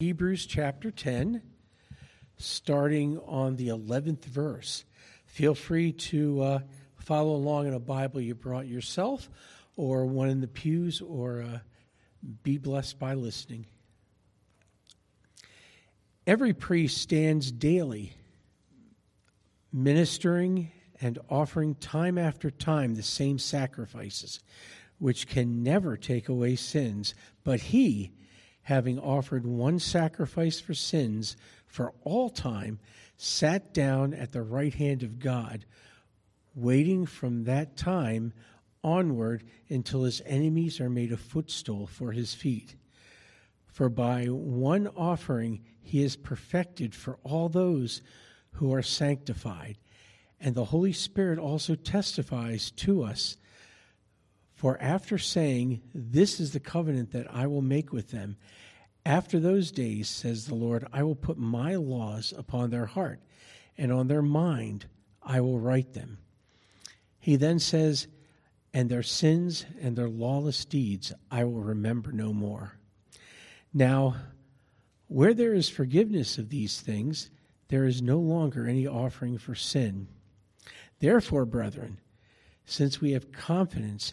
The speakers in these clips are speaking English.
Hebrews chapter 10, starting on the 11th verse. Feel free to uh, follow along in a Bible you brought yourself or one in the pews, or uh, be blessed by listening. Every priest stands daily ministering and offering time after time the same sacrifices, which can never take away sins, but he having offered one sacrifice for sins for all time, sat down at the right hand of God, waiting from that time onward until his enemies are made a footstool for his feet. For by one offering he is perfected for all those who are sanctified. And the Holy Spirit also testifies to us for after saying, This is the covenant that I will make with them, after those days, says the Lord, I will put my laws upon their heart, and on their mind I will write them. He then says, And their sins and their lawless deeds I will remember no more. Now, where there is forgiveness of these things, there is no longer any offering for sin. Therefore, brethren, since we have confidence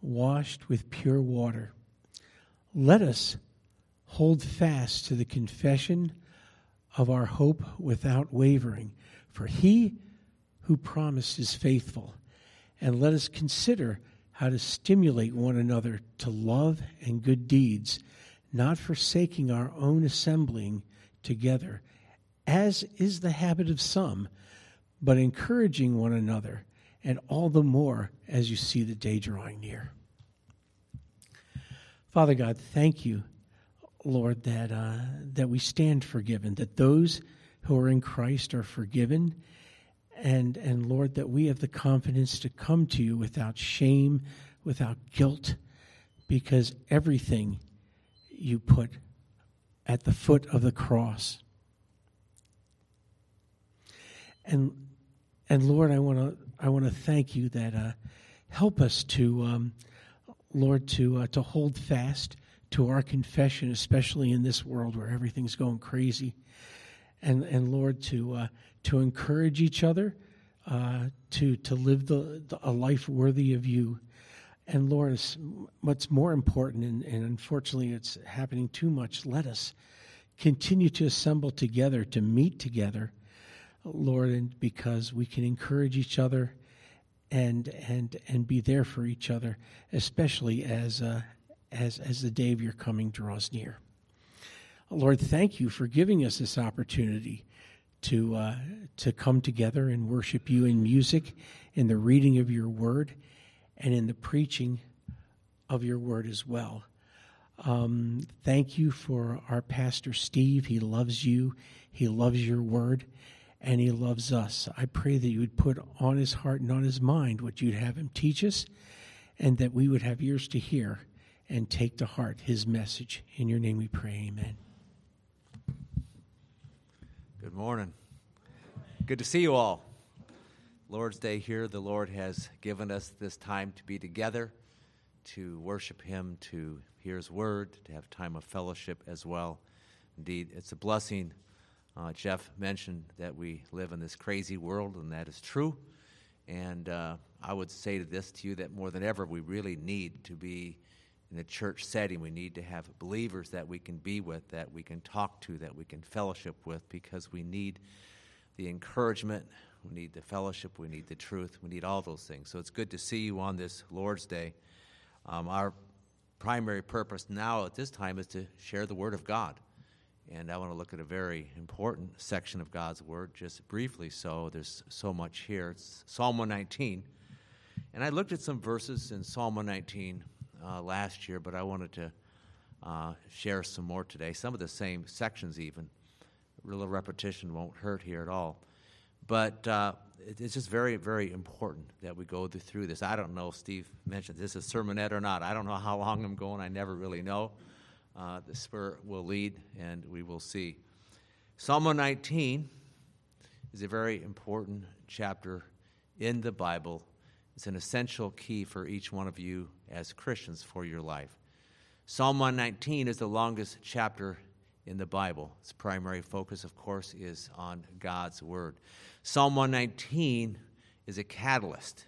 washed with pure water. Let us hold fast to the confession of our hope without wavering, for he who promised is faithful. And let us consider how to stimulate one another to love and good deeds, not forsaking our own assembling together, as is the habit of some, but encouraging one another and all the more as you see the day drawing near. Father God, thank you, Lord, that, uh, that we stand forgiven, that those who are in Christ are forgiven, and, and Lord, that we have the confidence to come to you without shame, without guilt, because everything you put at the foot of the cross. And, and Lord, I want to I want to thank you that uh, help us to, um, Lord, to uh, to hold fast to our confession, especially in this world where everything's going crazy, and and Lord, to uh, to encourage each other, uh, to to live the, the, a life worthy of you. And Lord, what's more important, and, and unfortunately it's happening too much, let us continue to assemble together, to meet together, Lord, and because we can encourage each other and and and be there for each other, especially as uh, as as the day of your coming draws near. Lord, thank you for giving us this opportunity to uh, to come together and worship you in music, in the reading of your word, and in the preaching of your word as well. Um, thank you for our pastor Steve. He loves you. He loves your word and he loves us. I pray that you would put on his heart and on his mind what you'd have him teach us, and that we would have ears to hear and take to heart his message. In your name we pray, amen. Good morning. Good to see you all. Lord's Day here, the Lord has given us this time to be together, to worship Him, to hear His word, to have time of fellowship as well. Indeed, it's a blessing uh, Jeff mentioned that we live in this crazy world, and that is true. And uh, I would say to this to you that more than ever, we really need to be in a church setting. We need to have believers that we can be with, that we can talk to, that we can fellowship with, because we need the encouragement, we need the fellowship, we need the truth, we need all those things. So it's good to see you on this Lord's Day. Um, our primary purpose now at this time is to share the Word of God. And I want to look at a very important section of God's Word, just briefly. So there's so much here. It's Psalm 119. And I looked at some verses in Psalm 119 uh, last year, but I wanted to uh, share some more today. Some of the same sections, even. A little repetition won't hurt here at all. But uh, it's just very, very important that we go through this. I don't know if Steve mentioned this is sermonette or not. I don't know how long I'm going. I never really know. Uh, the Spirit will lead, and we will see. Psalm 119 is a very important chapter in the Bible. It's an essential key for each one of you as Christians for your life. Psalm 119 is the longest chapter in the Bible. Its primary focus, of course, is on God's Word. Psalm 119 is a catalyst.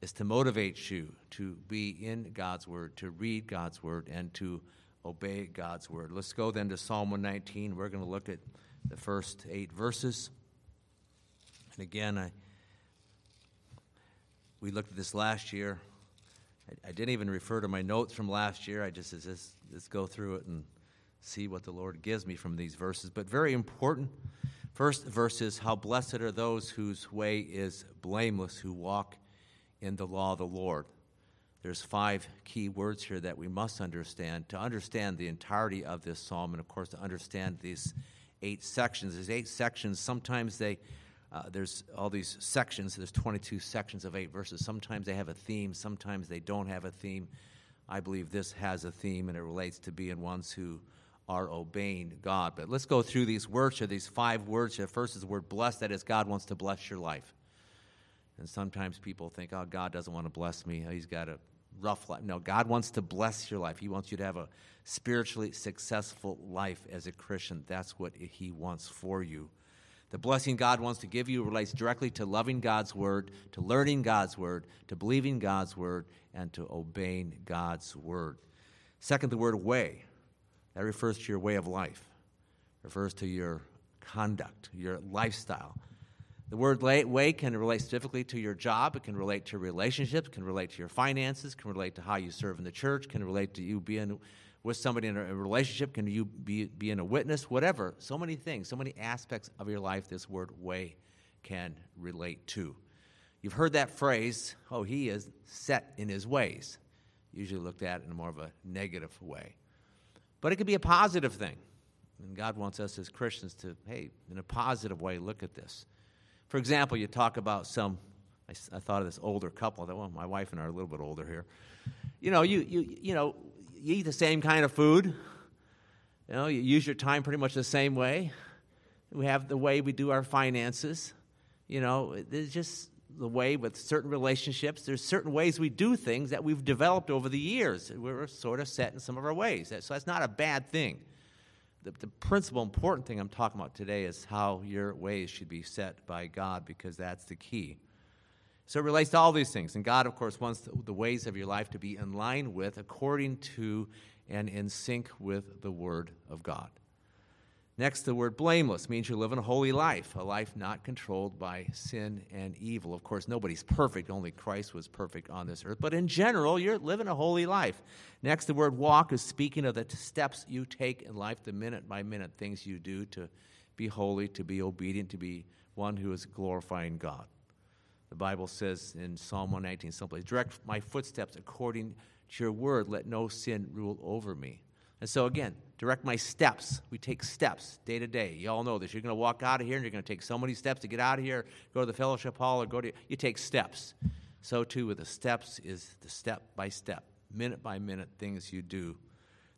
It's to motivate you to be in God's Word, to read God's Word, and to obey God's Word. Let's go then to Psalm 119. We're going to look at the first eight verses. And again, I, we looked at this last year. I, I didn't even refer to my notes from last year. I just said, let's, let's go through it and see what the Lord gives me from these verses. But very important. First verse is How blessed are those whose way is blameless, who walk in the law of the Lord. There's five key words here that we must understand to understand the entirety of this psalm, and of course, to understand these eight sections. These eight sections, sometimes they uh, there's all these sections. There's 22 sections of eight verses. Sometimes they have a theme. Sometimes they don't have a theme. I believe this has a theme, and it relates to being ones who are obeying God. But let's go through these words here, these five words here. First is the word blessed, that is, God wants to bless your life. And sometimes people think, oh, God doesn't want to bless me. He's got a rough life. No, God wants to bless your life. He wants you to have a spiritually successful life as a Christian. That's what He wants for you. The blessing God wants to give you relates directly to loving God's word, to learning God's word, to believing God's word, and to obeying God's word. Second, the word way. That refers to your way of life, refers to your conduct, your lifestyle. The word way can relate specifically to your job. It can relate to relationships, can relate to your finances, can relate to how you serve in the church, can relate to you being with somebody in a relationship? Can you be, be in a witness? Whatever. So many things, so many aspects of your life this word way can relate to. You've heard that phrase, oh, he is set in his ways. Usually looked at in more of a negative way. But it could be a positive thing. And God wants us as Christians to, hey, in a positive way, look at this. For example, you talk about some, I, I thought of this older couple. Well, my wife and I are a little bit older here. You know, you, you, you know, you eat the same kind of food. You know, you use your time pretty much the same way. We have the way we do our finances. You know, there's just the way with certain relationships. There's certain ways we do things that we've developed over the years. We're sort of set in some of our ways. So that's not a bad thing. The, the principal important thing I'm talking about today is how your ways should be set by God because that's the key. So it relates to all these things. And God, of course, wants the, the ways of your life to be in line with, according to, and in sync with the Word of God. Next, the word blameless means you live in a holy life, a life not controlled by sin and evil. Of course, nobody's perfect, only Christ was perfect on this earth. But in general, you're living a holy life. Next, the word walk is speaking of the steps you take in life, the minute by minute things you do to be holy, to be obedient, to be one who is glorifying God. The Bible says in Psalm 119 simply, direct my footsteps according to your word, let no sin rule over me. And so again, direct my steps. We take steps day to day. You all know this. You're going to walk out of here and you're going to take so many steps to get out of here, go to the fellowship hall, or go to, you take steps. So too with the steps is the step by step, minute by minute things you do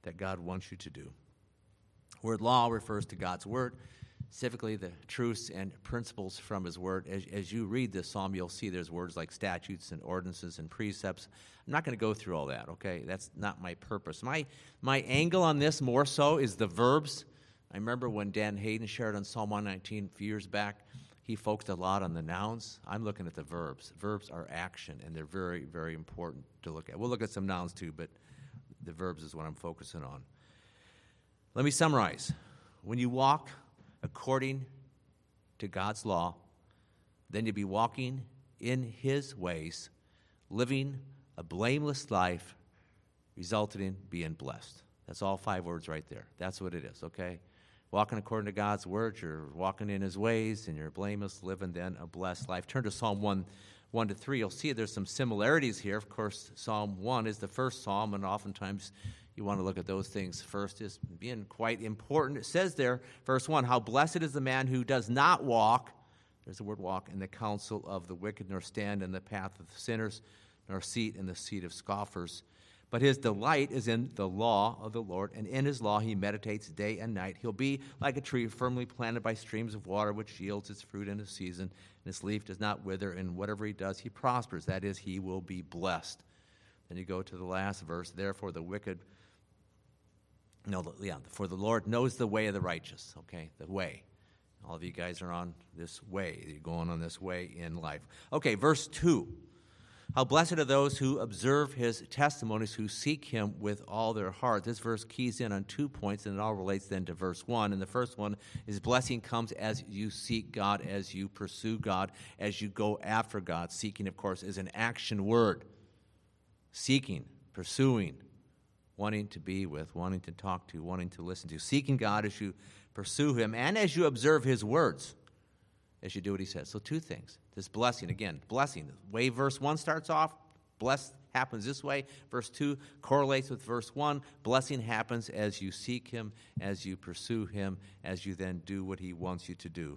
that God wants you to do. Word law refers to God's word specifically the truths and principles from his word. As, as you read this psalm, you'll see there's words like statutes and ordinances and precepts. I'm not going to go through all that, okay? That's not my purpose. My, my angle on this more so is the verbs. I remember when Dan Hayden shared on Psalm 119 a few years back, he focused a lot on the nouns. I'm looking at the verbs. Verbs are action, and they're very, very important to look at. We'll look at some nouns too, but the verbs is what I'm focusing on. Let me summarize. When you walk according to God's law, then you'll be walking in His ways, living a blameless life, resulting in being blessed. That's all five words right there. That's what it is, okay? Walking according to God's word, you're walking in His ways, and you're blameless, living then a blessed life. Turn to Psalm 1. 1 to 3, you'll see there's some similarities here. Of course, Psalm 1 is the first psalm, and oftentimes you want to look at those things first is being quite important. It says there, verse 1 How blessed is the man who does not walk, there's the word walk, in the counsel of the wicked, nor stand in the path of sinners, nor seat in the seat of scoffers. But his delight is in the law of the Lord, and in his law he meditates day and night. He'll be like a tree firmly planted by streams of water, which yields its fruit in its season, and its leaf does not wither, and whatever he does, he prospers. That is, he will be blessed. Then you go to the last verse. Therefore, the wicked no, yeah, for the Lord knows the way of the righteous, okay? The way. All of you guys are on this way. You're going on this way in life. Okay, verse 2. How blessed are those who observe his testimonies, who seek him with all their heart. This verse keys in on two points, and it all relates then to verse 1. And the first one is blessing comes as you seek God, as you pursue God, as you go after God. Seeking, of course, is an action word. Seeking, pursuing, wanting to be with, wanting to talk to, wanting to listen to, seeking God as you pursue Him and as you observe His words, as you do what He says. So, two things. This blessing, again, blessing. The way verse 1 starts off, blessed happens this way. Verse 2 correlates with verse 1. Blessing happens as you seek Him, as you pursue Him, as you then do what He wants you to do.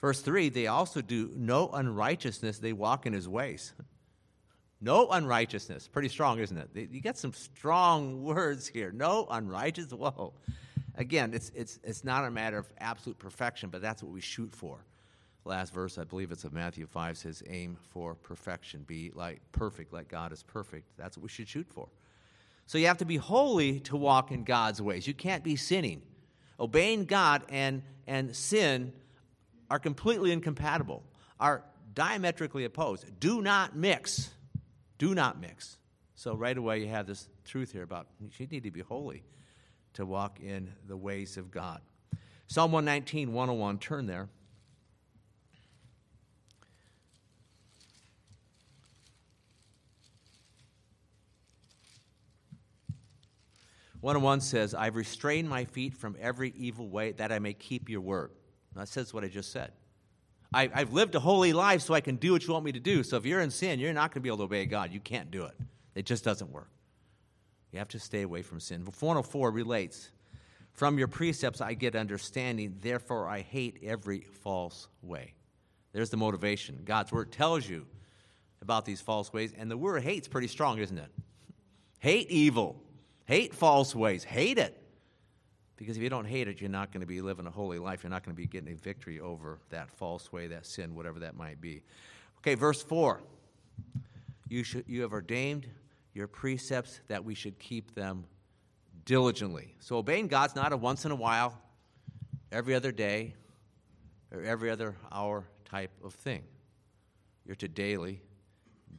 Verse 3, they also do no unrighteousness, they walk in His ways. No unrighteousness. Pretty strong, isn't it? You get some strong words here. No unrighteousness. Whoa. Again, it's, it's, it's not a matter of absolute perfection, but that's what we shoot for. Last verse, I believe it's of Matthew 5, says, Aim for perfection. Be like perfect, like God is perfect. That's what we should shoot for. So you have to be holy to walk in God's ways. You can't be sinning. Obeying God and, and sin are completely incompatible, are diametrically opposed. Do not mix. Do not mix. So right away you have this truth here about you need to be holy to walk in the ways of God. Psalm 119, 101, turn there. One oh one says, I've restrained my feet from every evil way that I may keep your word. That says what I just said. I, have lived a holy life so I can do what you want me to do. So if you're in sin, you're not going to be able to obey God. You can't do it. It just doesn't work. You have to stay away from sin. 404 relates From your precepts I get understanding, therefore I hate every false way. There's the motivation. God's word tells you about these false ways, and the word hate's pretty strong, isn't it? Hate evil, hate false ways, hate it. Because if you don't hate it, you're not going to be living a holy life. You're not going to be getting a victory over that false way, that sin, whatever that might be. Okay, verse 4. You, should, you have ordained your precepts that we should keep them diligently. So obeying God's not a once in a while, every other day, or every other hour type of thing. You're to daily,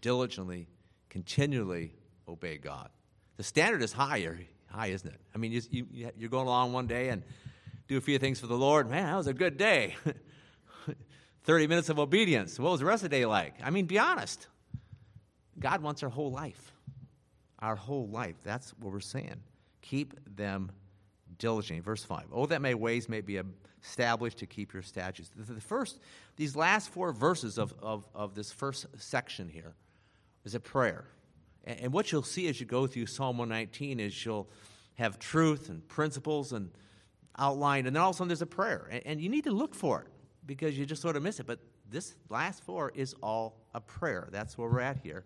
diligently, continually obey God. The standard is higher high, isn't it? I mean, you, you, you're going along one day and do a few things for the Lord. Man, that was a good day. 30 minutes of obedience. What was the rest of the day like? I mean, be honest. God wants our whole life. Our whole life. That's what we're saying. Keep them diligent. Verse 5. Oh, that may ways may be established to keep your statutes. The first, these last four verses of, of, of this first section here is a prayer. And what you'll see as you go through Psalm 119 is you'll have truth and principles and outlined, and then all of a sudden there's a prayer. And you need to look for it because you just sort of miss it. But this last four is all a prayer. That's where we're at here.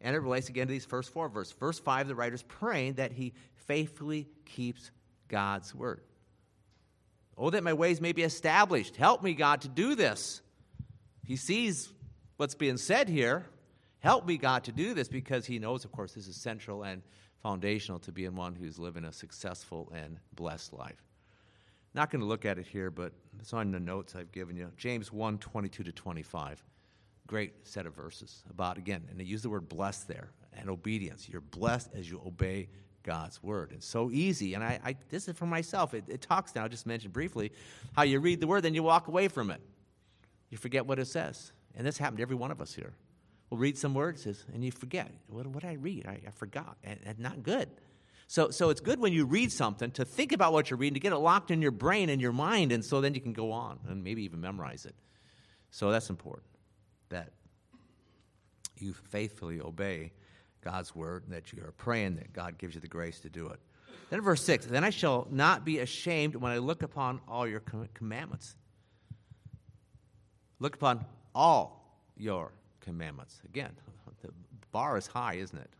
And it relates again to these first four verses. Verse 5, the writer's praying that he faithfully keeps God's word. Oh, that my ways may be established. Help me, God, to do this. He sees what's being said here. Help me, God, to do this because He knows, of course, this is central and foundational to being one who's living a successful and blessed life. Not going to look at it here, but it's on the notes I've given you. James 1 22 to 25. Great set of verses about, again, and they use the word blessed there and obedience. You're blessed as you obey God's word. It's so easy. And I, I this is for myself. It, it talks now, I just mentioned briefly, how you read the word, then you walk away from it. You forget what it says. And this happened to every one of us here. We'll read some words and you forget. What, what did I read? I, I forgot. And, and, not good. So, so it's good when you read something to think about what you're reading, to get it locked in your brain and your mind, and so then you can go on and maybe even memorize it. So that's important that you faithfully obey God's word, and that you are praying that God gives you the grace to do it. Then verse 6 Then I shall not be ashamed when I look upon all your commandments. Look upon all your commandments. Again, the bar is high, isn't it?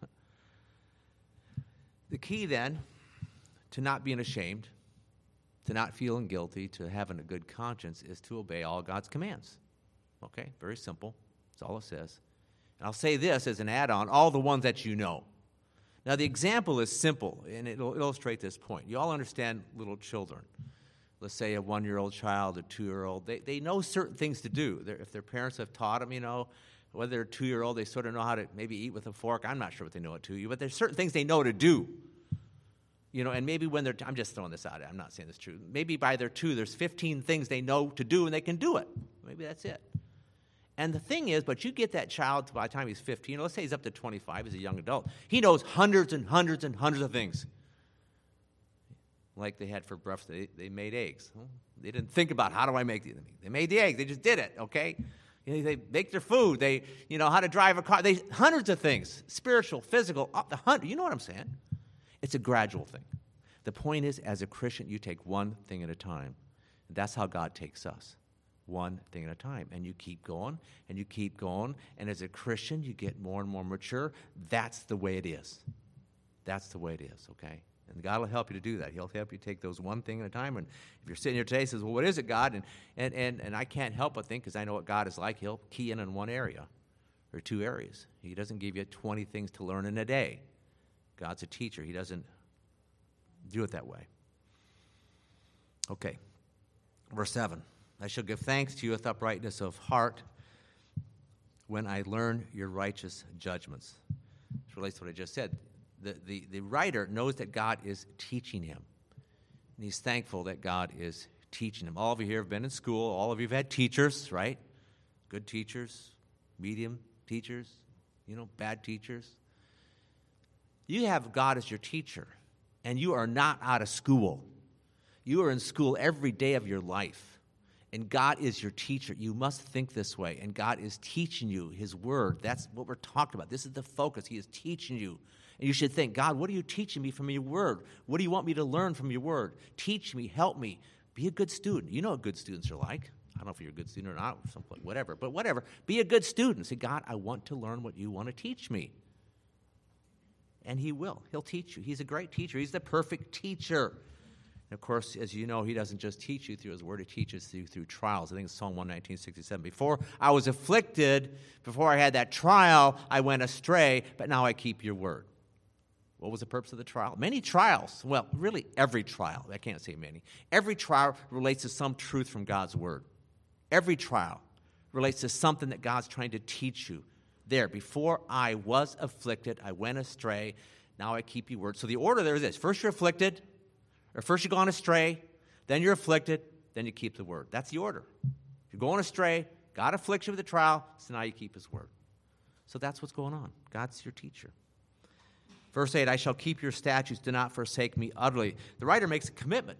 The key then to not being ashamed, to not feeling guilty, to having a good conscience is to obey all God's commands. Okay, very simple. That's all it says. And I'll say this as an add on all the ones that you know. Now, the example is simple, and it'll illustrate this point. You all understand little children. Let's say a one year old child, a two year old, they, they know certain things to do. They're, if their parents have taught them, you know, whether they're two year old, they sort of know how to maybe eat with a fork. I'm not sure what they know it to you, but there's certain things they know to do. You know, and maybe when they're, I'm just throwing this out, I'm not saying this true. Maybe by their two, there's 15 things they know to do and they can do it. Maybe that's it. And the thing is, but you get that child by the time he's 15, let's say he's up to 25, as a young adult. He knows hundreds and hundreds and hundreds of things. Like they had for breakfast, they, they made eggs. They didn't think about how do I make the They made the eggs, they just did it, okay? You know, they make their food, they, you know, how to drive a car. They, hundreds of things, spiritual, physical, up the hundred. You know what I'm saying? It's a gradual thing. The point is, as a Christian, you take one thing at a time. That's how God takes us one thing at a time. And you keep going and you keep going. And as a Christian, you get more and more mature. That's the way it is. That's the way it is, okay? And God will help you to do that. He'll help you take those one thing at a time. And if you're sitting here today says, Well, what is it, God? And, and, and, and I can't help but think, because I know what God is like, He'll key in on one area or two areas. He doesn't give you 20 things to learn in a day. God's a teacher, He doesn't do it that way. Okay, verse 7. I shall give thanks to you with uprightness of heart when I learn your righteous judgments. This relates to what I just said. The, the, the writer knows that God is teaching him, and he's thankful that God is teaching him. All of you here have been in school, all of you have had teachers, right? Good teachers, medium teachers, you know, bad teachers. You have God as your teacher, and you are not out of school. You are in school every day of your life and God is your teacher. You must think this way. And God is teaching you His Word. That's what we're talking about. This is the focus. He is teaching you. And you should think, God, what are you teaching me from your Word? What do you want me to learn from your Word? Teach me, help me. Be a good student. You know what good students are like. I don't know if you're a good student or not, whatever, but whatever. Be a good student. Say, God, I want to learn what you want to teach me. And He will. He'll teach you. He's a great teacher, He's the perfect teacher. And of course, as you know, he doesn't just teach you through his word, he teaches you through trials. I think it's Psalm 119, 67. Before I was afflicted, before I had that trial, I went astray, but now I keep your word. What was the purpose of the trial? Many trials. Well, really, every trial. I can't say many. Every trial relates to some truth from God's word. Every trial relates to something that God's trying to teach you. There, before I was afflicted, I went astray. Now I keep your word. So the order there is this first you're afflicted, or first you've gone astray, then you're afflicted, then you keep the word. That's the order. You're going astray, God afflicts you with a trial, so now you keep his word. So that's what's going on. God's your teacher. Verse 8 I shall keep your statutes, do not forsake me utterly. The writer makes a commitment,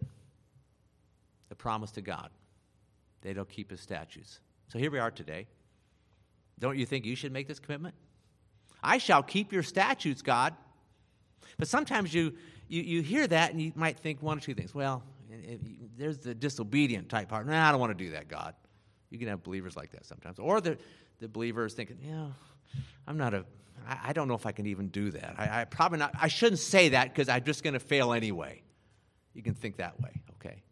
a promise to God that he'll keep his statutes. So here we are today. Don't you think you should make this commitment? I shall keep your statutes, God. But sometimes you, you, you hear that and you might think one or two things. Well, there's the disobedient type part. Nah, I don't want to do that, God. You can have believers like that sometimes. Or the, the believers thinking, yeah, I'm not a, I, I don't know if I can even do that. I, I probably not, I shouldn't say that because I'm just going to fail anyway. You can think that way, okay?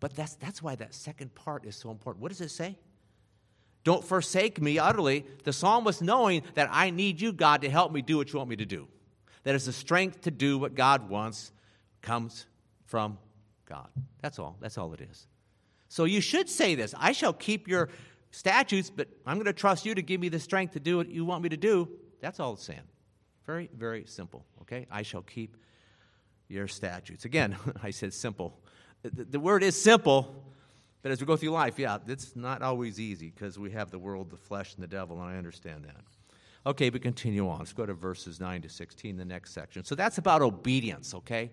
But that's, that's why that second part is so important. What does it say? Don't forsake me utterly. The psalmist knowing that I need you, God, to help me do what you want me to do that is the strength to do what God wants comes from God. That's all. That's all it is. So you should say this I shall keep your statutes, but I'm going to trust you to give me the strength to do what you want me to do. That's all it's saying. Very, very simple. Okay? I shall keep your statutes. Again, I said simple. The, the word is simple, but as we go through life, yeah, it's not always easy because we have the world, the flesh, and the devil, and I understand that. Okay, but continue on. Let's go to verses 9 to 16, the next section. So that's about obedience, okay?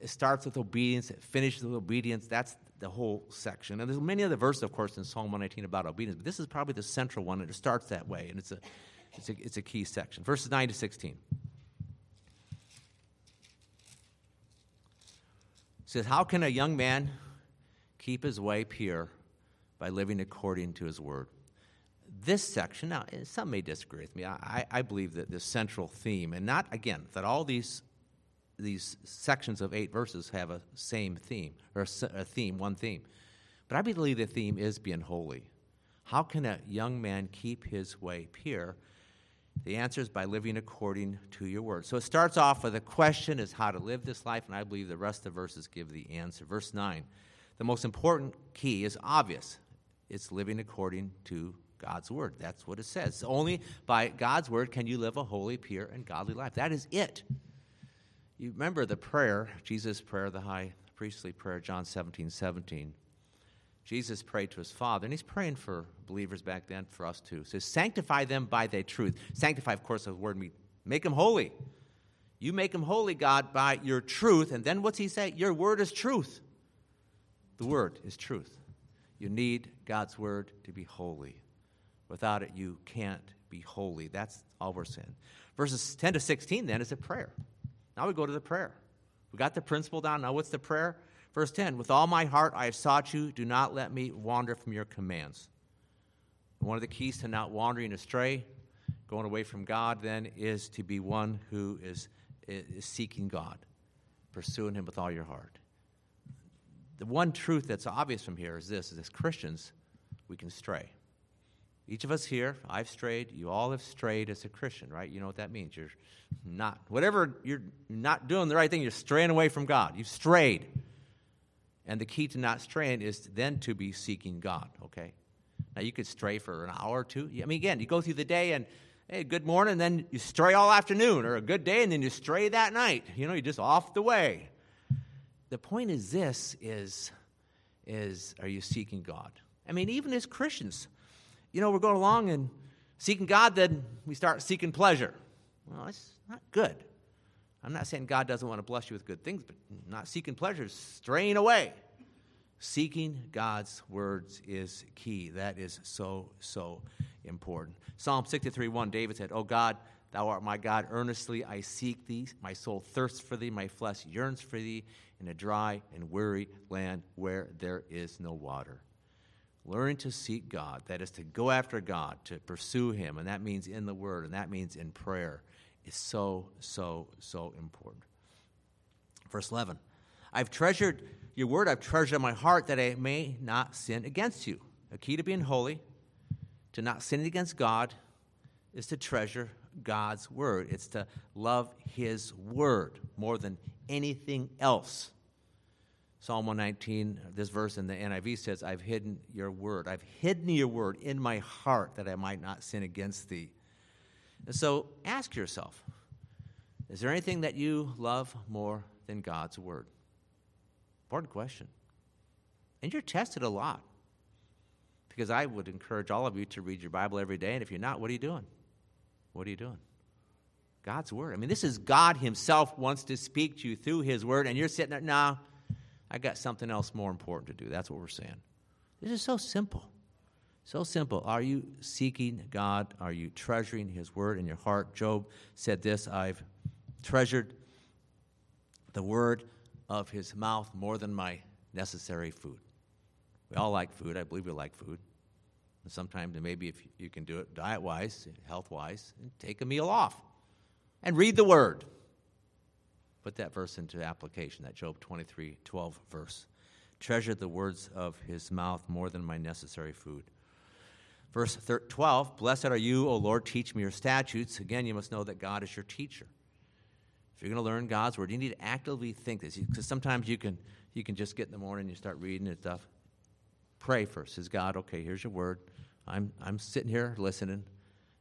It starts with obedience, it finishes with obedience. That's the whole section. And there's many other verses, of course, in Psalm 119 about obedience, but this is probably the central one, and it starts that way, and it's a, it's a, it's a key section. Verses 9 to 16. says, How can a young man keep his way pure by living according to his word? This section, now, some may disagree with me. I, I believe that this central theme, and not, again, that all these, these sections of eight verses have a same theme, or a, theme, one theme. But I believe the theme is being holy. How can a young man keep his way pure? The answer is by living according to your word. So it starts off with a question is how to live this life, and I believe the rest of the verses give the answer. Verse 9, the most important key is obvious. It's living according to God's word. That's what it says. Only by God's word can you live a holy, pure, and godly life. That is it. You remember the prayer, Jesus' prayer, the high priestly prayer, John 17, 17. Jesus prayed to his Father, and he's praying for believers back then, for us too. He says, Sanctify them by thy truth. Sanctify, of course, the word means make them holy. You make them holy, God, by your truth. And then what's he say? Your word is truth. The word is truth. You need God's word to be holy. Without it, you can't be holy. That's all we're saying. Verses 10 to 16 then is a prayer. Now we go to the prayer. We got the principle down. Now what's the prayer? Verse 10 With all my heart I have sought you. Do not let me wander from your commands. One of the keys to not wandering astray, going away from God, then, is to be one who is, is seeking God, pursuing Him with all your heart. The one truth that's obvious from here is this: is as Christians, we can stray. Each of us here, I've strayed, you all have strayed as a Christian, right? You know what that means. You're not, whatever, you're not doing the right thing, you're straying away from God. You've strayed. And the key to not straying is then to be seeking God, okay? Now, you could stray for an hour or two. I mean, again, you go through the day and, hey, good morning, then you stray all afternoon, or a good day, and then you stray that night. You know, you're just off the way. The point is this is, is are you seeking God? I mean, even as Christians, you know, we're going along and seeking God, then we start seeking pleasure. Well, it's not good. I'm not saying God doesn't want to bless you with good things, but not seeking pleasures, straying away. Seeking God's words is key. That is so, so important. Psalm 63 1, David said, Oh God, thou art my God, earnestly I seek thee. My soul thirsts for thee, my flesh yearns for thee in a dry and weary land where there is no water. Learning to seek God, that is to go after God, to pursue Him, and that means in the Word, and that means in prayer is so, so, so important. Verse 11 I've treasured your word, I've treasured in my heart that I may not sin against you. A key to being holy, to not sin against God, is to treasure God's word. It's to love his word more than anything else. Psalm 119, this verse in the NIV says, I've hidden your word. I've hidden your word in my heart that I might not sin against thee. And so ask yourself is there anything that you love more than God's Word? Important question. And you're tested a lot. Because I would encourage all of you to read your Bible every day. And if you're not, what are you doing? What are you doing? God's Word. I mean, this is God Himself wants to speak to you through His Word, and you're sitting there, nah, I got something else more important to do. That's what we're saying. This is so simple. So simple. Are you seeking God? Are you treasuring His word in your heart? Job said this I've treasured the word of His mouth more than my necessary food. We all like food. I believe we like food. And sometimes, maybe if you can do it diet wise, health wise, take a meal off and read the word. Put that verse into application, that Job 23 12 verse. Treasure the words of his mouth more than my necessary food. Verse 12 Blessed are you, O Lord, teach me your statutes. Again, you must know that God is your teacher. If you're going to learn God's word, you need to actively think this. Because sometimes you can, you can just get in the morning and you start reading and stuff. Pray first. Says God, okay, here's your word. I'm, I'm sitting here listening.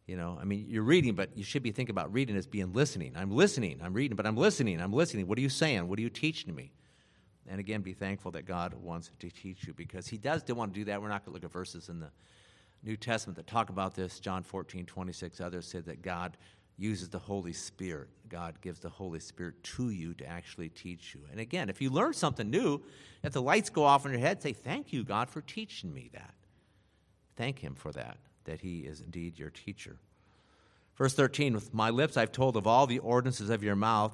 You know, I mean, you're reading, but you should be thinking about reading as being listening. I'm listening. I'm reading, but I'm listening. I'm listening. What are you saying? What are you teaching me? And again, be thankful that God wants to teach you because He does want to do that. We're not going to look at verses in the New Testament that talk about this. John 14, 26, others said that God uses the Holy Spirit. God gives the Holy Spirit to you to actually teach you. And again, if you learn something new, if the lights go off in your head, say, Thank you, God, for teaching me that. Thank Him for that, that He is indeed your teacher. Verse 13 With my lips I've told of all the ordinances of your mouth.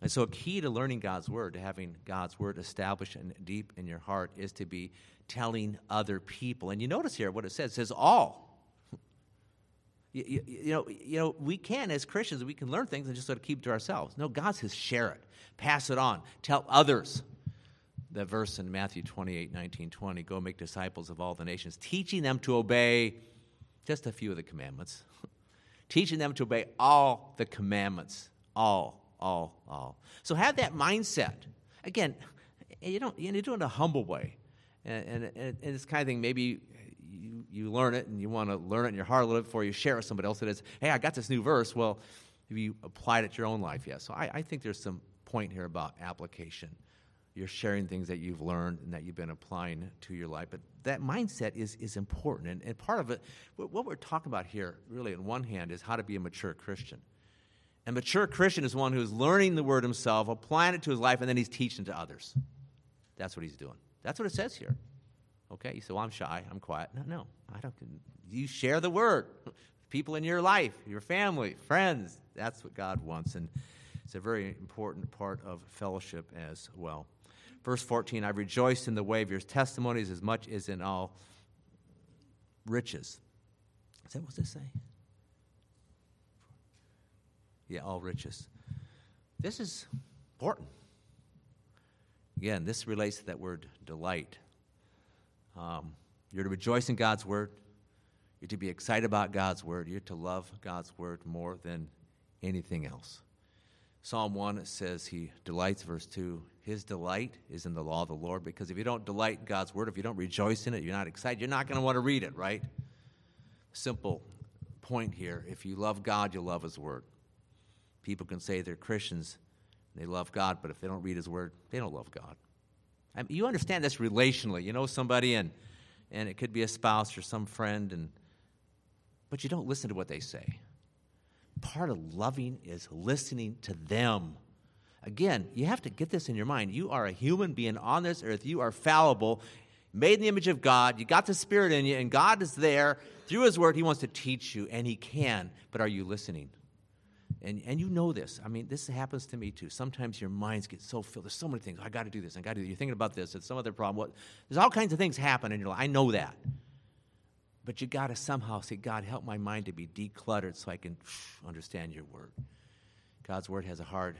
And so, a key to learning God's word, to having God's word established and deep in your heart, is to be telling other people. And you notice here what it says: it says all. You, you, you, know, you know, we can as Christians, we can learn things and just sort of keep to ourselves. No, God says share it, pass it on, tell others. That verse in Matthew 28, 19, 20, go make disciples of all the nations, teaching them to obey just a few of the commandments, teaching them to obey all the commandments, all all, all. So have that mindset. Again, you don't you do it in a humble way, and, and, and it's kind of thing. Maybe you, you learn it and you want to learn it in your heart a little bit before you share it with somebody else. That is, hey, I got this new verse. Well, have you applied it to your own life yet? So I, I think there's some point here about application. You're sharing things that you've learned and that you've been applying to your life. But that mindset is, is important. And, and part of it, what we're talking about here, really, on one hand, is how to be a mature Christian. A mature Christian is one who's learning the word himself, applying it to his life, and then he's teaching to others. That's what he's doing. That's what it says here. Okay, you say, well, I'm shy, I'm quiet. No, no, I don't. You share the word. People in your life, your family, friends. That's what God wants. And it's a very important part of fellowship as well. Verse 14 I rejoiced in the way of your testimonies as much as in all riches. Is that what this say? Yeah, all riches. This is important. Again, this relates to that word delight. Um, you're to rejoice in God's word. You're to be excited about God's word. You're to love God's word more than anything else. Psalm 1 says he delights, verse 2. His delight is in the law of the Lord because if you don't delight in God's word, if you don't rejoice in it, you're not excited, you're not going to want to read it, right? Simple point here. If you love God, you'll love his word. People can say they're Christians, they love God, but if they don't read His Word, they don't love God. I mean, you understand this relationally. You know somebody, and and it could be a spouse or some friend, and but you don't listen to what they say. Part of loving is listening to them. Again, you have to get this in your mind. You are a human being on this earth. You are fallible, made in the image of God. You got the Spirit in you, and God is there through His Word. He wants to teach you, and He can. But are you listening? And, and you know this. I mean, this happens to me too. Sometimes your minds get so filled. There's so many things. I got to do this. I got to do. You're thinking about this. It's some other problem. What? There's all kinds of things happen in your life. I know that. But you got to somehow say, God, help my mind to be decluttered so I can understand your word. God's word has a hard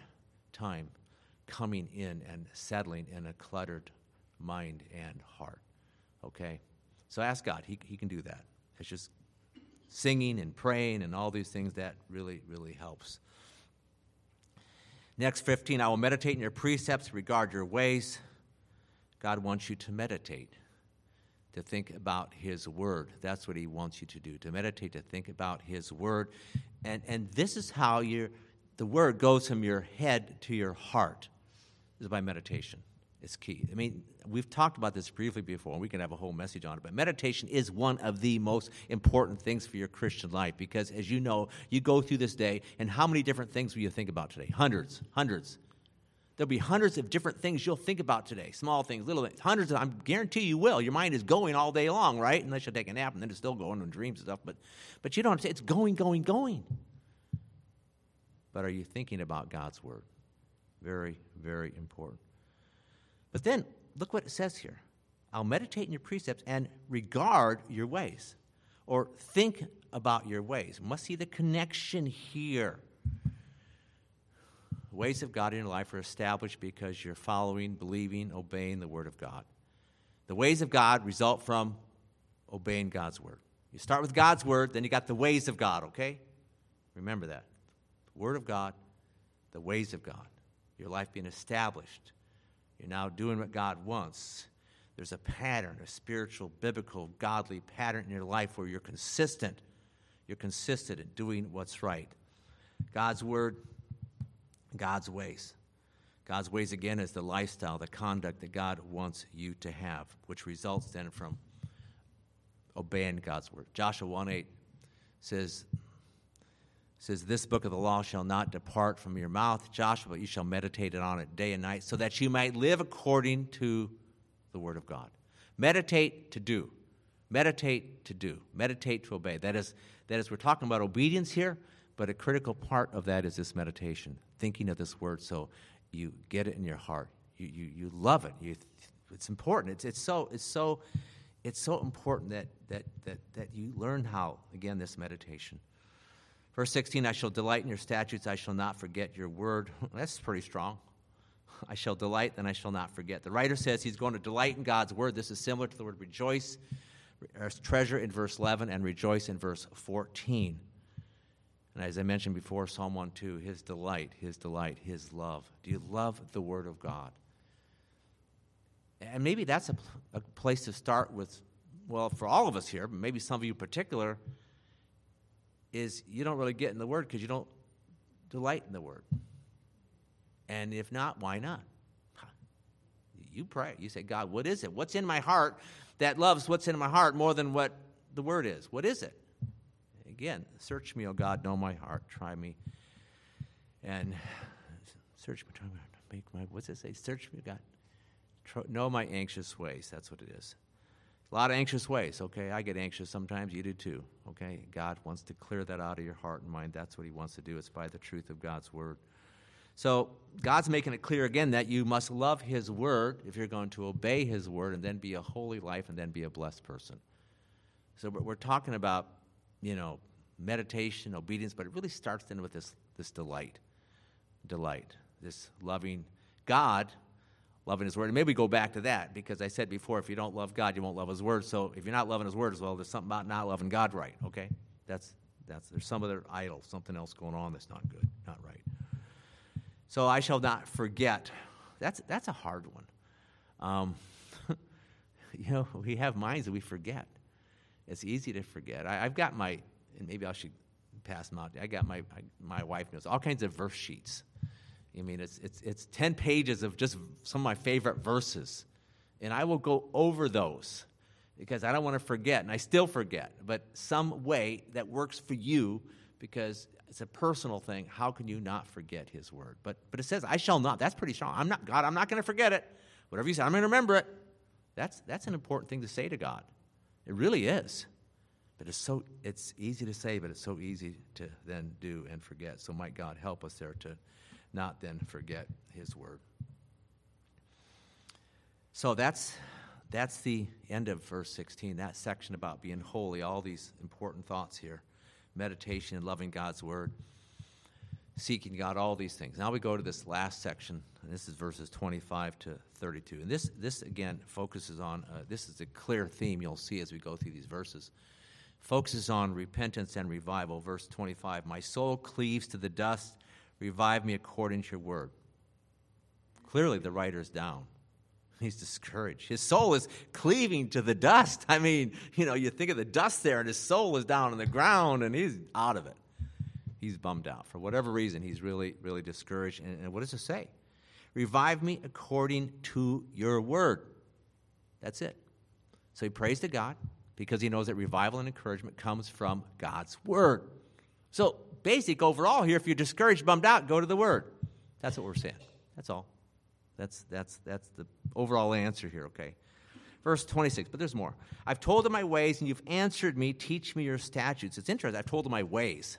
time coming in and settling in a cluttered mind and heart. Okay? So ask God. He, he can do that. It's just singing and praying and all these things, that really, really helps. Next, 15, I will meditate in your precepts, regard your ways. God wants you to meditate, to think about His Word. That's what He wants you to do, to meditate, to think about His Word. And, and this is how your, the Word goes from your head to your heart, is by meditation It's key. I mean, we've talked about this briefly before, and we can have a whole message on it, but meditation is one of the most important things for your Christian life because, as you know, you go through this day, and how many different things will you think about today? Hundreds, hundreds. There'll be hundreds of different things you'll think about today small things, little things, hundreds. Of, I guarantee you will. Your mind is going all day long, right? Unless you take a nap, and then it's still going in dreams and stuff. But, but you don't. It's going, going, going. But are you thinking about God's word? Very, very important. But then, look what it says here I'll meditate in your precepts and regard your ways, or think about your ways. must see the connection here. Ways of God in your life are established because you're following, believing, obeying the Word of God. The ways of God result from obeying God's Word. You start with God's Word, then you got the ways of God, okay? Remember that. The Word of God, the ways of God. Your life being established you're now doing what God wants. There's a pattern, a spiritual, biblical, godly pattern in your life where you're consistent. You're consistent in doing what's right. God's word, God's ways. God's ways, again, is the lifestyle, the conduct that God wants you to have, which results then from obeying God's word. Joshua 1 8 says, says, This book of the law shall not depart from your mouth, Joshua, but you shall meditate on it day and night, so that you might live according to the word of God. Meditate to do. Meditate to do. Meditate to obey. That is, that is we're talking about obedience here, But a critical part of that is this meditation, thinking of this word so you get it in your heart. You, you, you love it. You, it's important. It's, it's, so, it's, so, it's so important that, that, that, that you learn how, again, this meditation. Verse 16, I shall delight in your statutes, I shall not forget your word. That's pretty strong. I shall delight, then I shall not forget. The writer says he's going to delight in God's word. This is similar to the word rejoice, treasure in verse 11, and rejoice in verse 14. And as I mentioned before, Psalm 1 2, his delight, his delight, his love. Do you love the word of God? And maybe that's a, a place to start with, well, for all of us here, but maybe some of you in particular, is you don't really get in the Word because you don't delight in the Word. And if not, why not? You pray. You say, God, what is it? What's in my heart that loves what's in my heart more than what the Word is? What is it? Again, search me, O God, know my heart, try me. And search me, try me, make my, what's it say? Search me, God. Know my anxious ways. That's what it is. A lot of anxious ways, okay? I get anxious sometimes. You do too, okay? God wants to clear that out of your heart and mind. That's what He wants to do. It's by the truth of God's Word. So, God's making it clear again that you must love His Word if you're going to obey His Word and then be a holy life and then be a blessed person. So, we're talking about, you know, meditation, obedience, but it really starts then with this, this delight. Delight. This loving God loving His Word. And maybe go back to that because I said before, if you don't love God, you won't love His Word. So if you're not loving His Word as well, there's something about not loving God right. Okay, that's that's there's some other idol, something else going on that's not good, not right. So I shall not forget. That's that's a hard one. Um, you know, we have minds that we forget. It's easy to forget. I, have got my, and maybe I should pass them out. I got my my wife knows all kinds of verse sheets I mean, it's, it's, it's 10 pages of just some of my favorite verses. And I will go over those because I don't want to forget, and I still forget, but some way that works for you because it's a personal thing. How can you not forget his word? But, but it says, I shall not. That's pretty strong. I'm not, God, I'm not going to forget it. Whatever you say, I'm going to remember it. That's, that's an important thing to say to God. It really is. But it's so it's easy to say, but it's so easy to then do and forget. So might God help us there to not then forget his word. So that's that's the end of verse 16, that section about being holy, all these important thoughts here meditation and loving God's word, seeking God, all these things. Now we go to this last section, and this is verses 25 to 32. And this, this again, focuses on uh, this is a clear theme you'll see as we go through these verses. Focuses on repentance and revival. Verse 25 My soul cleaves to the dust Revive me according to your word. Clearly, the writer's down. He's discouraged. His soul is cleaving to the dust. I mean, you know, you think of the dust there, and his soul is down on the ground, and he's out of it. He's bummed out. For whatever reason, he's really, really discouraged. And, and what does it say? Revive me according to your word. That's it. So he prays to God because he knows that revival and encouragement comes from God's word. So basic overall here. If you're discouraged, bummed out, go to the Word. That's what we're saying. That's all. That's, that's, that's the overall answer here, okay? Verse 26, but there's more. I've told them my ways, and you've answered me. Teach me your statutes. It's interesting. I've told them my ways.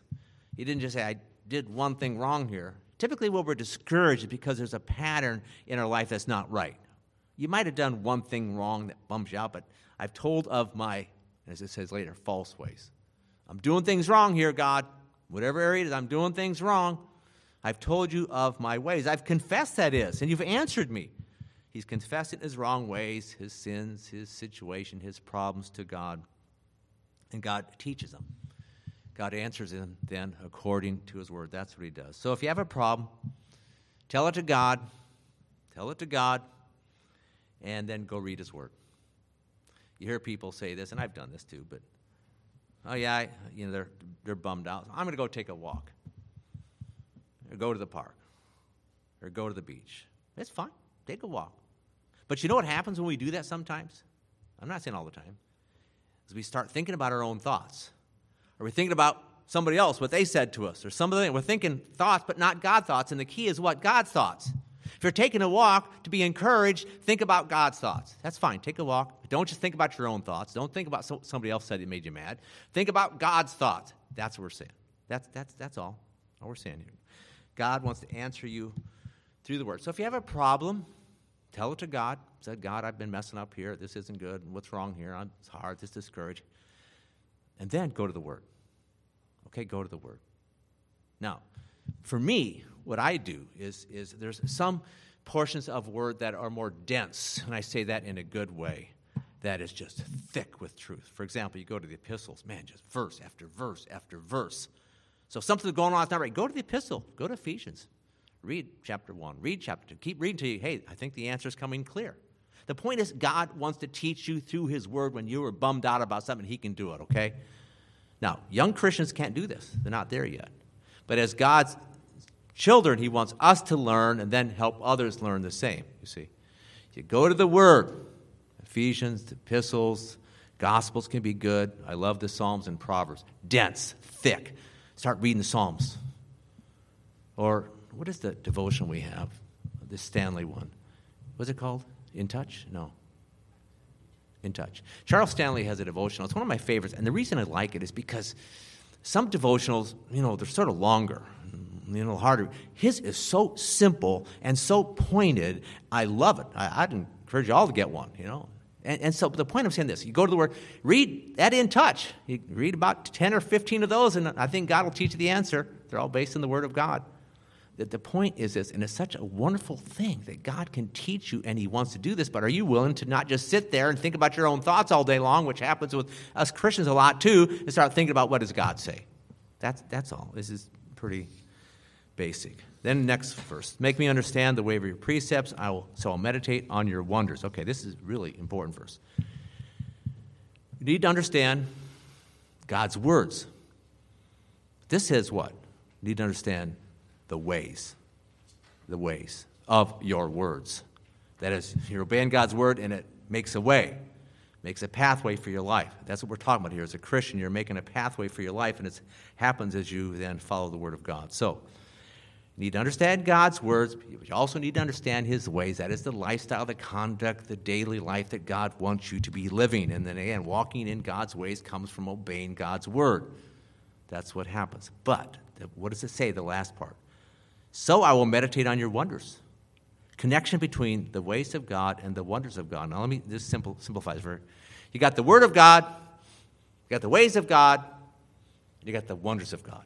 He didn't just say, I did one thing wrong here. Typically, when we're discouraged, is because there's a pattern in our life that's not right. You might have done one thing wrong that bums you out, but I've told of my, as it says later, false ways. I'm doing things wrong here, God. Whatever area it is, I'm doing things wrong. I've told you of my ways. I've confessed that is, and you've answered me. He's confessing his wrong ways, his sins, his situation, his problems to God. And God teaches him. God answers him then according to his word. That's what he does. So if you have a problem, tell it to God. Tell it to God. And then go read his word. You hear people say this, and I've done this too, but Oh yeah, I, you know they're they're bummed out. I'm going to go take a walk, or go to the park, or go to the beach. It's fine. Take a walk. But you know what happens when we do that sometimes? I'm not saying all the time. Is we start thinking about our own thoughts, or we're thinking about somebody else, what they said to us, or something. We're thinking thoughts, but not God thoughts. And the key is what God's thoughts. If you're taking a walk to be encouraged, think about God's thoughts. That's fine. Take a walk. But don't just think about your own thoughts. Don't think about somebody else said it made you mad. Think about God's thoughts. That's what we're saying. That's, that's, that's all. All we're saying here. God wants to answer you through the Word. So if you have a problem, tell it to God. Say, God, I've been messing up here. This isn't good. What's wrong here? I'm, it's hard. It's discouraged. And then go to the Word. Okay, go to the Word. Now, for me, what I do is, is there's some portions of Word that are more dense, and I say that in a good way that is just thick with truth. For example, you go to the epistles, man, just verse after verse after verse. So something's going on, it's not right. Go to the epistle, go to Ephesians. Read chapter 1, read chapter 2. Keep reading till you, hey, I think the answer is coming clear. The point is, God wants to teach you through His Word when you are bummed out about something, He can do it, okay? Now, young Christians can't do this, they're not there yet. But as God's children, He wants us to learn and then help others learn the same, you see. You go to the Word, Ephesians, the epistles, Gospels can be good. I love the Psalms and Proverbs. Dense, thick. Start reading the Psalms. Or what is the devotion we have? The Stanley one. What's it called? In Touch? No. In Touch. Charles Stanley has a devotional. It's one of my favorites. And the reason I like it is because some devotionals, you know, they're sort of longer, you know, harder. His is so simple and so pointed. I love it. I, I'd encourage you all to get one, you know. And, and, so the point I'm saying this, you go to the Word, read that in touch. You read about 10 or 15 of those, and I think God will teach you the answer. They're all based in the Word of God. The, the point is this, and it's such a wonderful thing that God can teach you, and He wants to do this, but are you willing to not just sit there and think about your own thoughts all day long, which happens with us Christians a lot too, and start thinking about what does God say? That's, that's all. This is pretty basic. Then next verse, make me understand the way of your precepts. I will, so I'll meditate on your wonders. Okay, this is really important verse. You need to understand God's words. This says what? You need to understand the ways, the ways of your words. That is, you're obeying God's word and it makes a way, makes a pathway for your life. That's what we're talking about here. As a Christian, you're making a pathway for your life, and it happens as you then follow the word of God. So, you need to understand God's words, but you also need to understand His ways. That is the lifestyle, the conduct, the daily life that God wants you to be living. And then again, walking in God's ways comes from obeying God's word. That's what happens. But what does it say, the last part? So I will meditate on your wonders. Connection between the ways of God and the wonders of God. Now, let me just simple, simplify this. For you got the Word of God, you got the ways of God, you got the wonders of God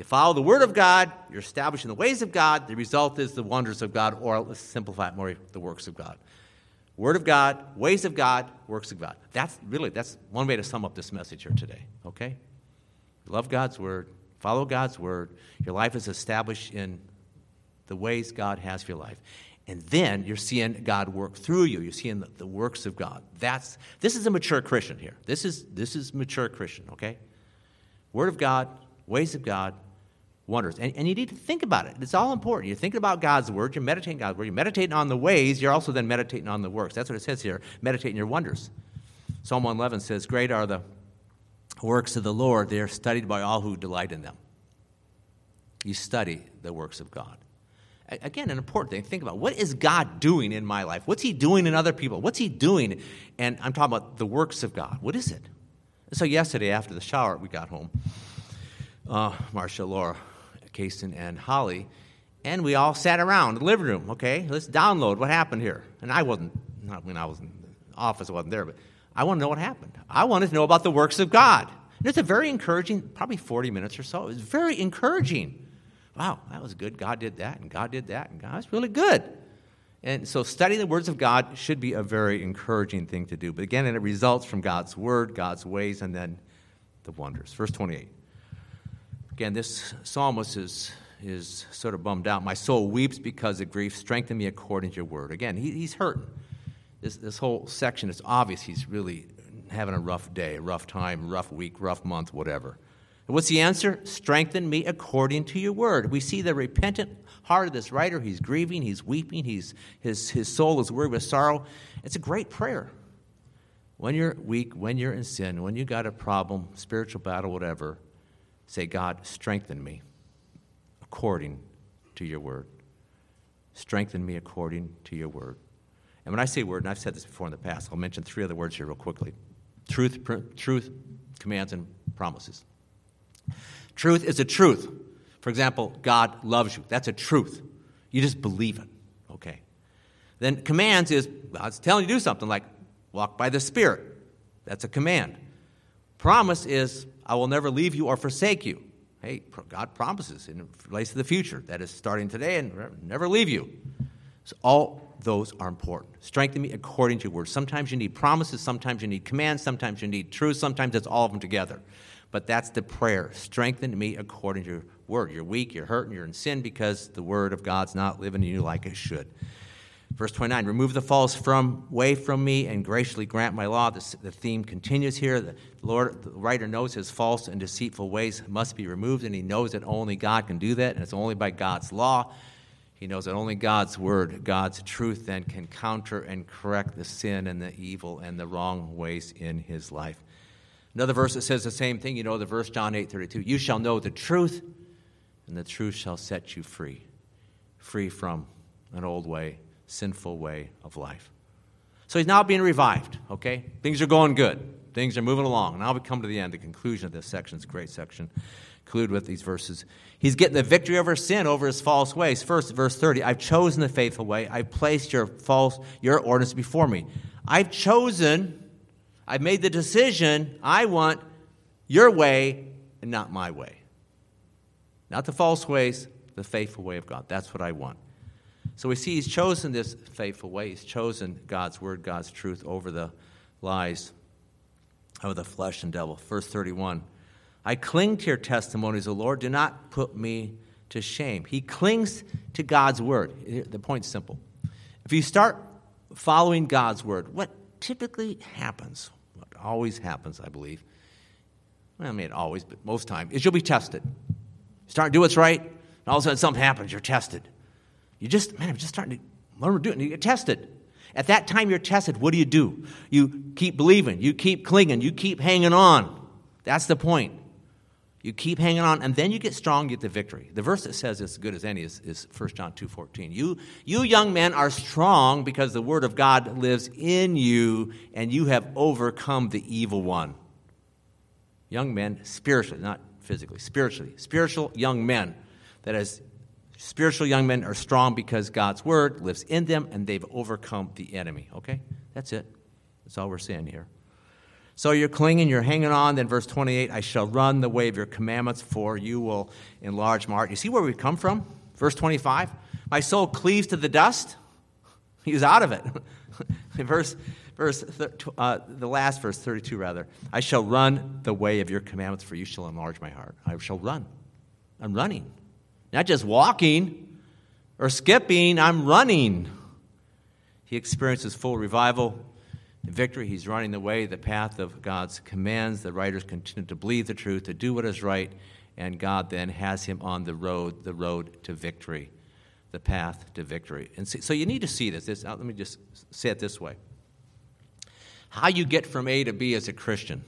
you follow the Word of God, you're establishing the ways of God. The result is the wonders of God, or let's simplify it more the works of God. Word of God, ways of God, works of God. That's really that's one way to sum up this message here today. Okay? Love God's word, follow God's word. Your life is established in the ways God has for your life. And then you're seeing God work through you. You're seeing the, the works of God. That's this is a mature Christian here. This is this is mature Christian, okay? Word of God, ways of God, wonders. And, and you need to think about it. It's all important. You're thinking about God's word, you're meditating God's word, you're meditating on the ways, you're also then meditating on the works. That's what it says here meditating your wonders. Psalm 111 says, Great are the works of the Lord, they are studied by all who delight in them. You study the works of God. Again, an important thing. Think about what is God doing in my life? What's He doing in other people? What's He doing? And I'm talking about the works of God. What is it? So, yesterday after the shower, we got home. Uh, Marcia, Laura, Kason and Holly, and we all sat around the living room. Okay, let's download what happened here. And I wasn't, not when I was in the office, I wasn't there, but I want to know what happened. I wanted to know about the works of God. And it's a very encouraging, probably 40 minutes or so. It was very encouraging. Wow, that was good. God did that, and God did that, and God was really good. And so studying the words of God should be a very encouraging thing to do. But again, it results from God's word, God's ways, and then the wonders. Verse 28. Again, this psalmist is, is sort of bummed out. My soul weeps because of grief. Strengthen me according to your word. Again, he, he's hurting. This, this whole section, it's obvious he's really having a rough day, a rough time, rough week, rough month, whatever. And what's the answer? Strengthen me according to your word. We see the repentant heart of this writer. He's grieving, he's weeping, he's, his, his soul is worried with sorrow. It's a great prayer. When you're weak, when you're in sin, when you got a problem, spiritual battle, whatever, Say, God, strengthen me according to your word. Strengthen me according to your word. And when I say word, and I've said this before in the past, I'll mention three other words here real quickly truth, pr- truth commands, and promises. Truth is a truth. For example, God loves you. That's a truth. You just believe it. Okay. Then commands is God's telling you to do something like walk by the Spirit. That's a command. Promise is I will never leave you or forsake you. Hey, God promises in relates to the future. That is starting today and never leave you. So all those are important. Strengthen me according to your word. Sometimes you need promises, sometimes you need commands, sometimes you need truth, sometimes it's all of them together. But that's the prayer. Strengthen me according to your word. You're weak, you're hurting, you're in sin because the word of God's not living in you like it should. Verse 29 Remove the false from way from me and graciously grant my law. The, the theme continues here. The Lord, the writer knows his false and deceitful ways must be removed, and he knows that only God can do that, and it's only by God's law. He knows that only God's word, God's truth, then can counter and correct the sin and the evil and the wrong ways in his life. Another verse that says the same thing, you know, the verse John 8 32. You shall know the truth, and the truth shall set you free. Free from an old way, sinful way of life. So he's now being revived, okay? Things are going good. Things are moving along. Now we come to the end, the conclusion of this section. It's a great section. Conclude with these verses. He's getting the victory over sin, over his false ways. First, verse 30, I've chosen the faithful way. I've placed your false, your ordinance before me. I've chosen, I've made the decision, I want your way and not my way. Not the false ways, the faithful way of God. That's what I want. So we see he's chosen this faithful way. He's chosen God's word, God's truth over the lies of the flesh and devil. Verse 31 I cling to your testimonies, O Lord. Do not put me to shame. He clings to God's word. The point's simple. If you start following God's word, what typically happens, what always happens, I believe, well, I mean, it always, but most time, is you'll be tested. You start to do what's right, and all of a sudden something happens, you're tested. You just, man, I'm just starting to learn to do it, and you get tested. At that time you're tested, what do you do? You keep believing, you keep clinging, you keep hanging on. That's the point. You keep hanging on, and then you get strong, you get the victory. The verse that says it's as good as any is, is 1 John 2.14. You, you young men are strong because the word of God lives in you, and you have overcome the evil one. Young men, spiritually, not physically, spiritually. Spiritual young men. That is, spiritual young men are strong because God's word lives in them, and they've overcome the enemy. Okay? That's it. That's all we're saying here. So you're clinging, you're hanging on. Then, verse 28 I shall run the way of your commandments, for you will enlarge my heart. You see where we come from? Verse 25 My soul cleaves to the dust. He's out of it. verse, verse uh, the last verse, 32 rather. I shall run the way of your commandments, for you shall enlarge my heart. I shall run. I'm running. Not just walking or skipping, I'm running. He experiences full revival victory. He's running the way, the path of God's commands. The writers continue to believe the truth, to do what is right, and God then has him on the road, the road to victory, the path to victory. And so you need to see this. this uh, let me just say it this way. How you get from A to B as a Christian.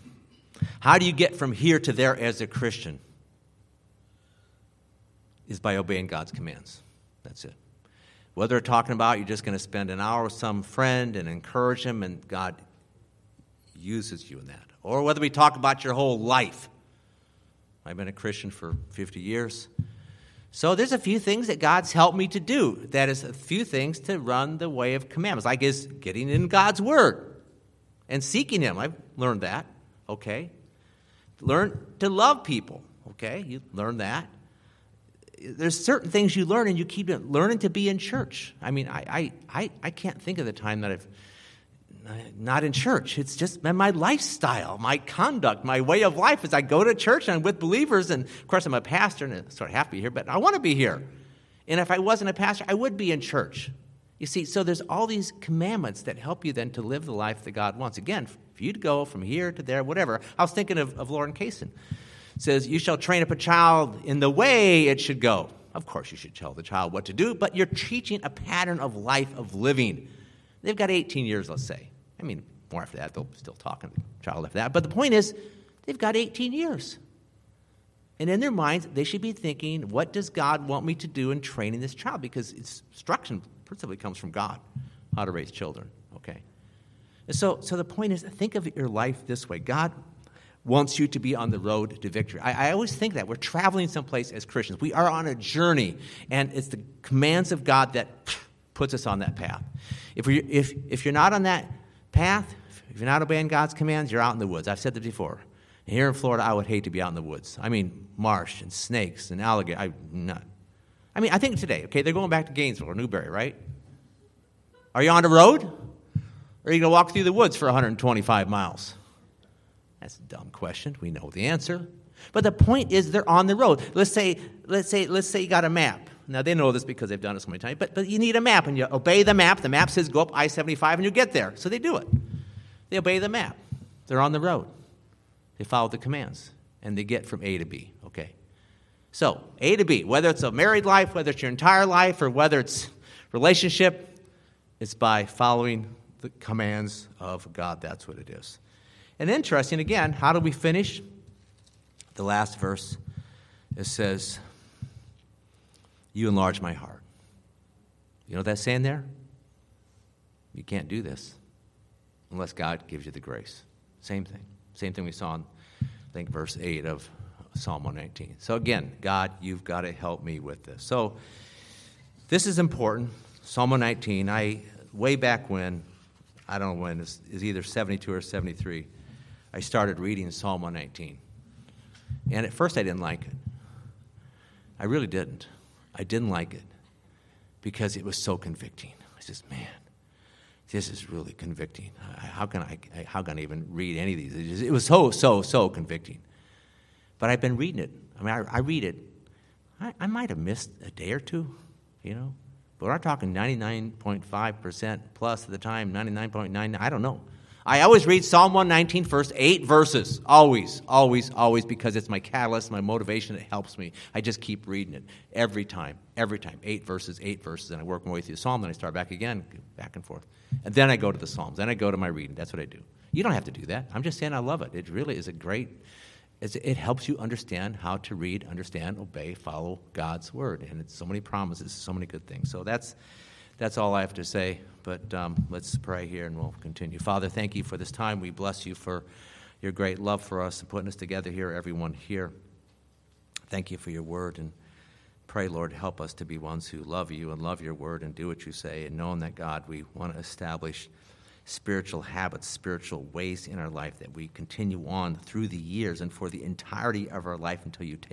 How do you get from here to there as a Christian? Is by obeying God's commands. That's it. Whether they're talking about you're just going to spend an hour with some friend and encourage him, and God uses you in that. Or whether we talk about your whole life. I've been a Christian for 50 years. So there's a few things that God's helped me to do. That is a few things to run the way of commandments. Like is getting in God's word and seeking him. I've learned that. Okay. Learn to love people. Okay. You learn that there's certain things you learn and you keep learning to be in church. I mean, I, I, I, can't think of the time that I've not in church. It's just been my lifestyle, my conduct, my way of life as I go to church and I'm with believers. And of course, I'm a pastor and I sort of have to be here, but I want to be here. And if I wasn't a pastor, I would be in church. You see, so there's all these commandments that help you then to live the life that God wants. Again, for you to go from here to there, whatever. I was thinking of, of Loren Kaysen says, You shall train up a child in the way it should go. Of course, you should tell the child what to do, but you're teaching a pattern of life, of living. They've got 18 years, let's say. I mean, more after that, they'll still talk to the child after that. But the point is, they've got 18 years. And in their minds, they should be thinking, what does God want me to do in training this child? Because instruction principally comes from God, how to raise children, okay? And so, so the point is, think of your life this way God wants you to be on the road to victory. I, I, always think that we're traveling someplace as Christians. We are on a journey, and it's the commands of God that puts us on that path. If, we, if, if you're not on that path, if you're not obeying God's commands, you're out in the woods. I've said that before. Here in Florida, I would hate to be out in the woods. I mean, marsh and snakes and alligator. I not. I mean, I think today, okay, they're going back to Gainesville or Newberry, right? Are you on the road? Or are you going to walk through the woods for 125 miles? That's a dumb question. We know the answer. But the point is they're on the road. Let's say, let's say, let's say you got a map. Now they know this because they've done it so many times, but, but you need a map and you obey the map. The map says go up I 75 and you get there. So they do it. They obey the map. They're on the road. They follow the commands and they get from A to B. Okay. So, A to B, whether it's a married life, whether it's your entire life, or whether it's relationship, it's by following the commands of God. That's what it is. And interesting, again, how do we finish? The last verse, it says, You enlarge my heart. You know that's saying there? You can't do this unless God gives you the grace. Same thing. Same thing we saw in, I think, verse 8 of Psalm 119. So again, God, you've got to help me with this. So this is important. Psalm 119, I, way back when, I don't know when, is either 72 or 73. I started reading Psalm 119. And at first I didn't like it. I really didn't. I didn't like it because it was so convicting. I says, man, this is really convicting. How can I, how can I even read any of these? It was so, so, so convicting. But I've been reading it. I mean, I, I read it. I, I might have missed a day or two, you know, but we're talking 99.5% plus at the time, 99.9, I don't know. I always read Psalm 119 first, eight verses. Always, always, always, because it's my catalyst, my motivation. It helps me. I just keep reading it every time, every time. Eight verses, eight verses, and I work my way through the Psalm, then I start back again, back and forth. And then I go to the Psalms. Then I go to my reading. That's what I do. You don't have to do that. I'm just saying I love it. It really is a great, it helps you understand how to read, understand, obey, follow God's word. And it's so many promises, so many good things. So that's, that's all I have to say. But um, let's pray here and we'll continue. Father, thank you for this time. We bless you for your great love for us and putting us together here, everyone here. Thank you for your word. And pray, Lord, help us to be ones who love you and love your word and do what you say. And knowing that, God, we want to establish spiritual habits, spiritual ways in our life that we continue on through the years and for the entirety of our life until you take